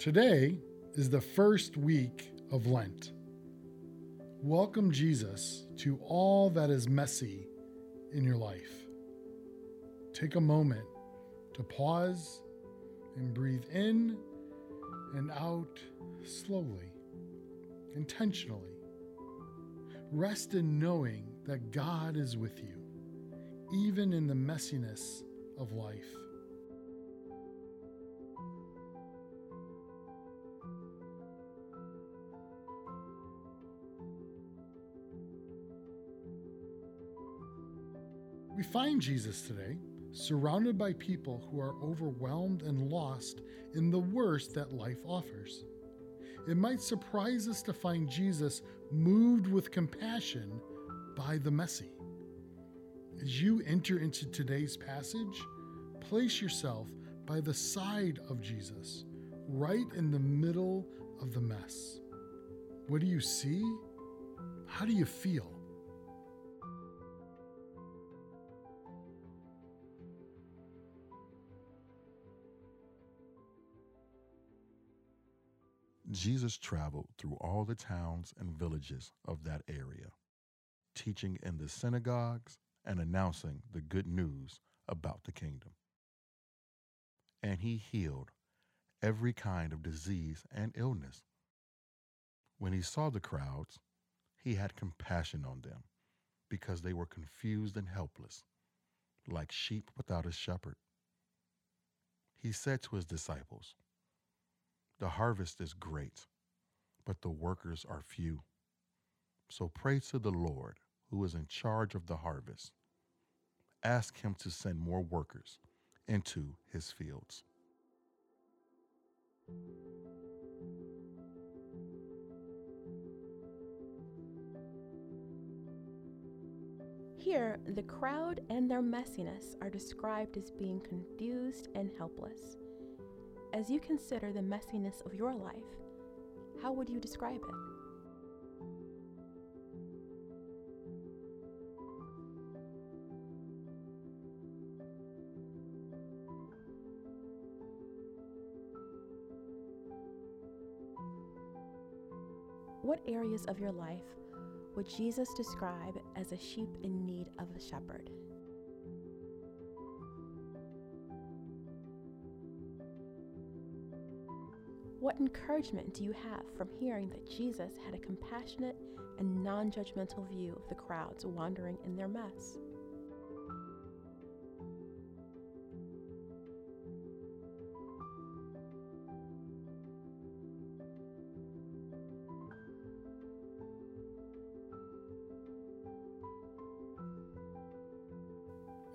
Today is the first week of Lent. Welcome Jesus to all that is messy in your life. Take a moment to pause and breathe in and out slowly, intentionally. Rest in knowing that God is with you, even in the messiness of life. Find Jesus today surrounded by people who are overwhelmed and lost in the worst that life offers. It might surprise us to find Jesus moved with compassion by the messy. As you enter into today's passage, place yourself by the side of Jesus, right in the middle of the mess. What do you see? How do you feel? Jesus traveled through all the towns and villages of that area, teaching in the synagogues and announcing the good news about the kingdom. And he healed every kind of disease and illness. When he saw the crowds, he had compassion on them because they were confused and helpless, like sheep without a shepherd. He said to his disciples, the harvest is great, but the workers are few. So pray to the Lord, who is in charge of the harvest. Ask him to send more workers into his fields. Here, the crowd and their messiness are described as being confused and helpless. As you consider the messiness of your life, how would you describe it? What areas of your life would Jesus describe as a sheep in need of a shepherd? What encouragement do you have from hearing that Jesus had a compassionate and non judgmental view of the crowds wandering in their mess?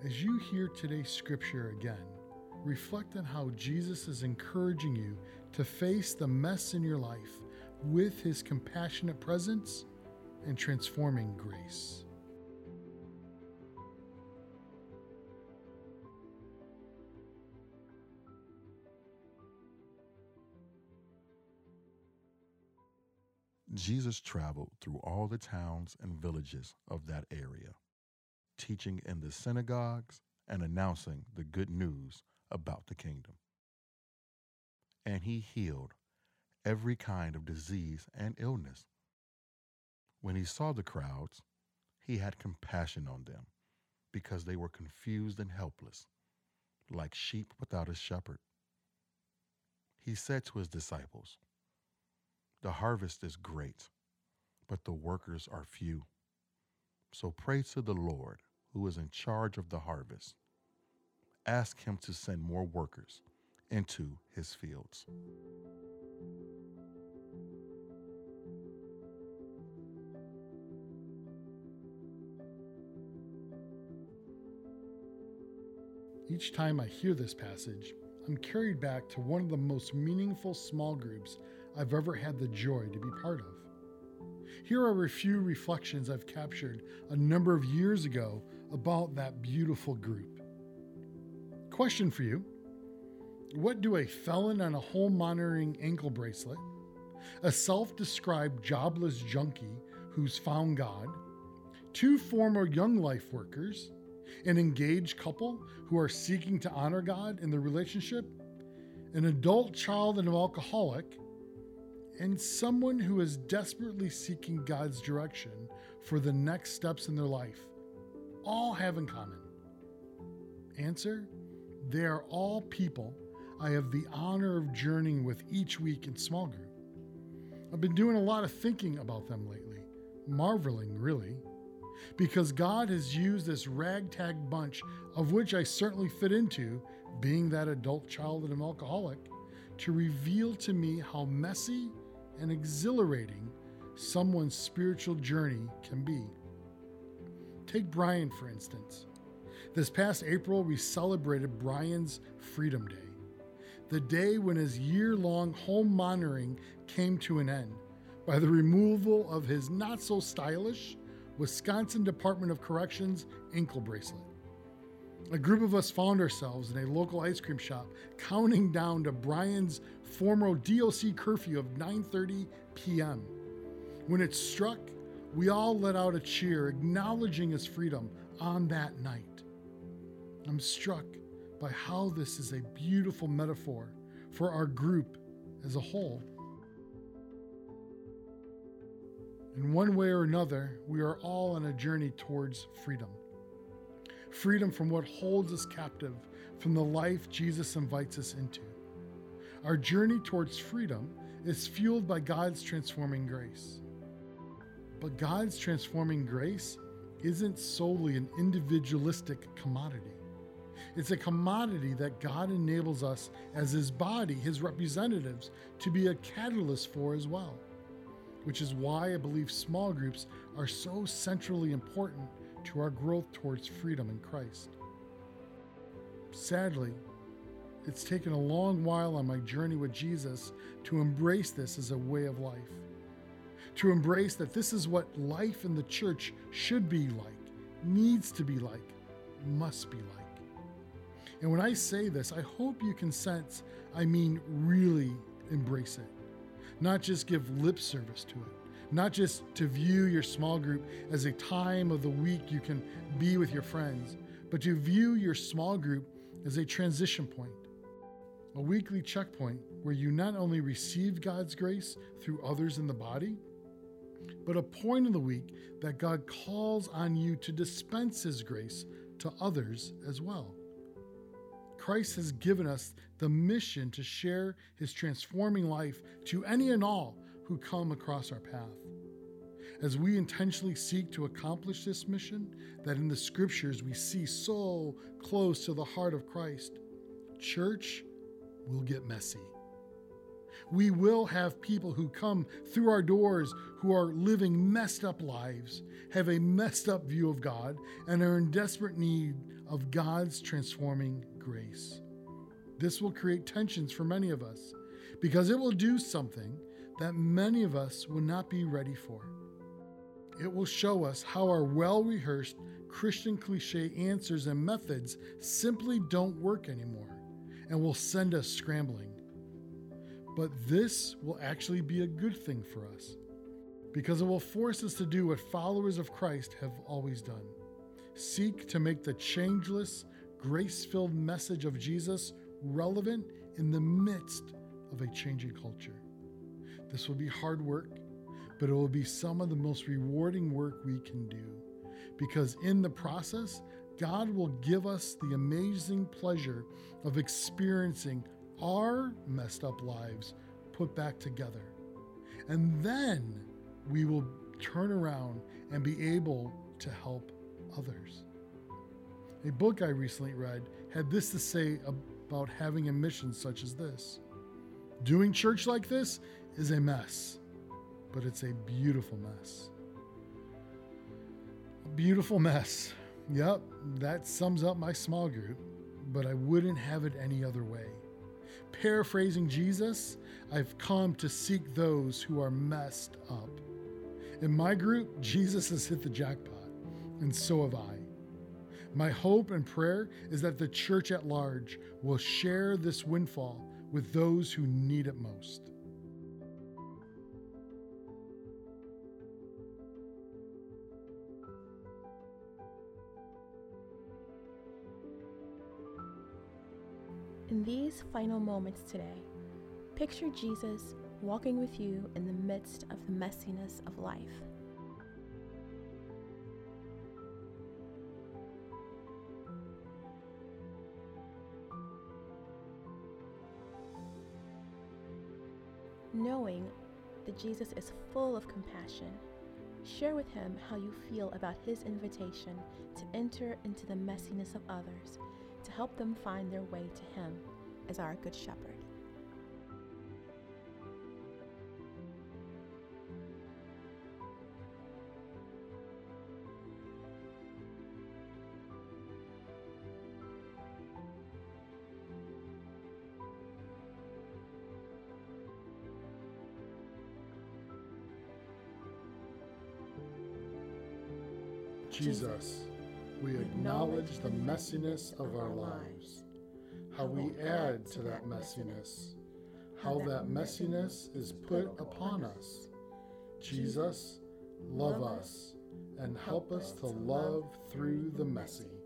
As you hear today's scripture again, reflect on how Jesus is encouraging you to face the mess in your life with his compassionate presence and transforming grace. Jesus traveled through all the towns and villages of that area, teaching in the synagogues and announcing the good news about the kingdom. And he healed every kind of disease and illness. When he saw the crowds, he had compassion on them because they were confused and helpless, like sheep without a shepherd. He said to his disciples, The harvest is great, but the workers are few. So pray to the Lord, who is in charge of the harvest ask him to send more workers into his fields. Each time I hear this passage, I'm carried back to one of the most meaningful small groups I've ever had the joy to be part of. Here are a few reflections I've captured a number of years ago about that beautiful group. Question for you What do a felon on a home monitoring ankle bracelet, a self described jobless junkie who's found God, two former young life workers, an engaged couple who are seeking to honor God in their relationship, an adult child and an alcoholic, and someone who is desperately seeking God's direction for the next steps in their life all have in common? Answer They are all people I have the honor of journeying with each week in small group. I've been doing a lot of thinking about them lately, marveling really, because God has used this ragtag bunch, of which I certainly fit into, being that adult child and an alcoholic, to reveal to me how messy and exhilarating someone's spiritual journey can be. Take Brian, for instance. This past April, we celebrated Brian's Freedom Day, the day when his year long home monitoring came to an end by the removal of his not so stylish Wisconsin Department of Corrections ankle bracelet. A group of us found ourselves in a local ice cream shop counting down to Brian's former DOC curfew of 9:30 p.m. When it struck, we all let out a cheer acknowledging his freedom on that night. I'm struck by how this is a beautiful metaphor for our group as a whole. In one way or another, we are all on a journey towards freedom. Freedom from what holds us captive, from the life Jesus invites us into. Our journey towards freedom is fueled by God's transforming grace. But God's transforming grace isn't solely an individualistic commodity. It's a commodity that God enables us as His body, His representatives, to be a catalyst for as well which is why I believe small groups are so centrally important to our growth towards freedom in Christ. Sadly, it's taken a long while on my journey with Jesus to embrace this as a way of life. To embrace that this is what life in the church should be like, needs to be like, must be like. And when I say this, I hope you can sense I mean really embrace it not just give lip service to it, not just to view your small group as a time of the week you can be with your friends, but to view your small group as a transition point, a weekly checkpoint where you not only receive God's grace through others in the body, but a point in the week that God calls on you to dispense His grace to others as well. Christ has given us the mission to share his transforming life to any and all who come across our path. As we intentionally seek to accomplish this mission, that in the scriptures we see so close to the heart of Christ, church will get messy. We will have people who come through our doors who are living messed up lives, have a messed up view of God, and are in desperate need of God's transforming grace. This will create tensions for many of us because it will do something that many of us will not be ready for. It will show us how our well rehearsed Christian cliche answers and methods simply don't work anymore and will send us scrambling. But this will actually be a good thing for us because it will force us to do what followers of Christ have always done seek to make the changeless, grace filled message of Jesus relevant in the midst of a changing culture. This will be hard work, but it will be some of the most rewarding work we can do because in the process, God will give us the amazing pleasure of experiencing our messed up lives put back together. And then we will turn around and be able to help others. A book I recently read had this to say about having a mission such as this. Doing church like this is a mess, but it's a beautiful mess. A beautiful mess. Yep, that sums up my small group, but I wouldn't have it any other way. Paraphrasing Jesus, I've come to seek those who are messed up. In my group, Jesus has hit the jackpot, and so have I. My hope and prayer is that the church at large will share this windfall with those who need it most. In these final moments today, picture Jesus walking with you in the midst of the messiness of life. Knowing that Jesus is full of compassion, share with him how you feel about his invitation to enter into the messiness of others to help them find their way to him as our Good Shepherd. Jesus, we acknowledge the messiness of our lives, how we add to that messiness, how that messiness is put upon us. Jesus, love us and help us to love through the messy.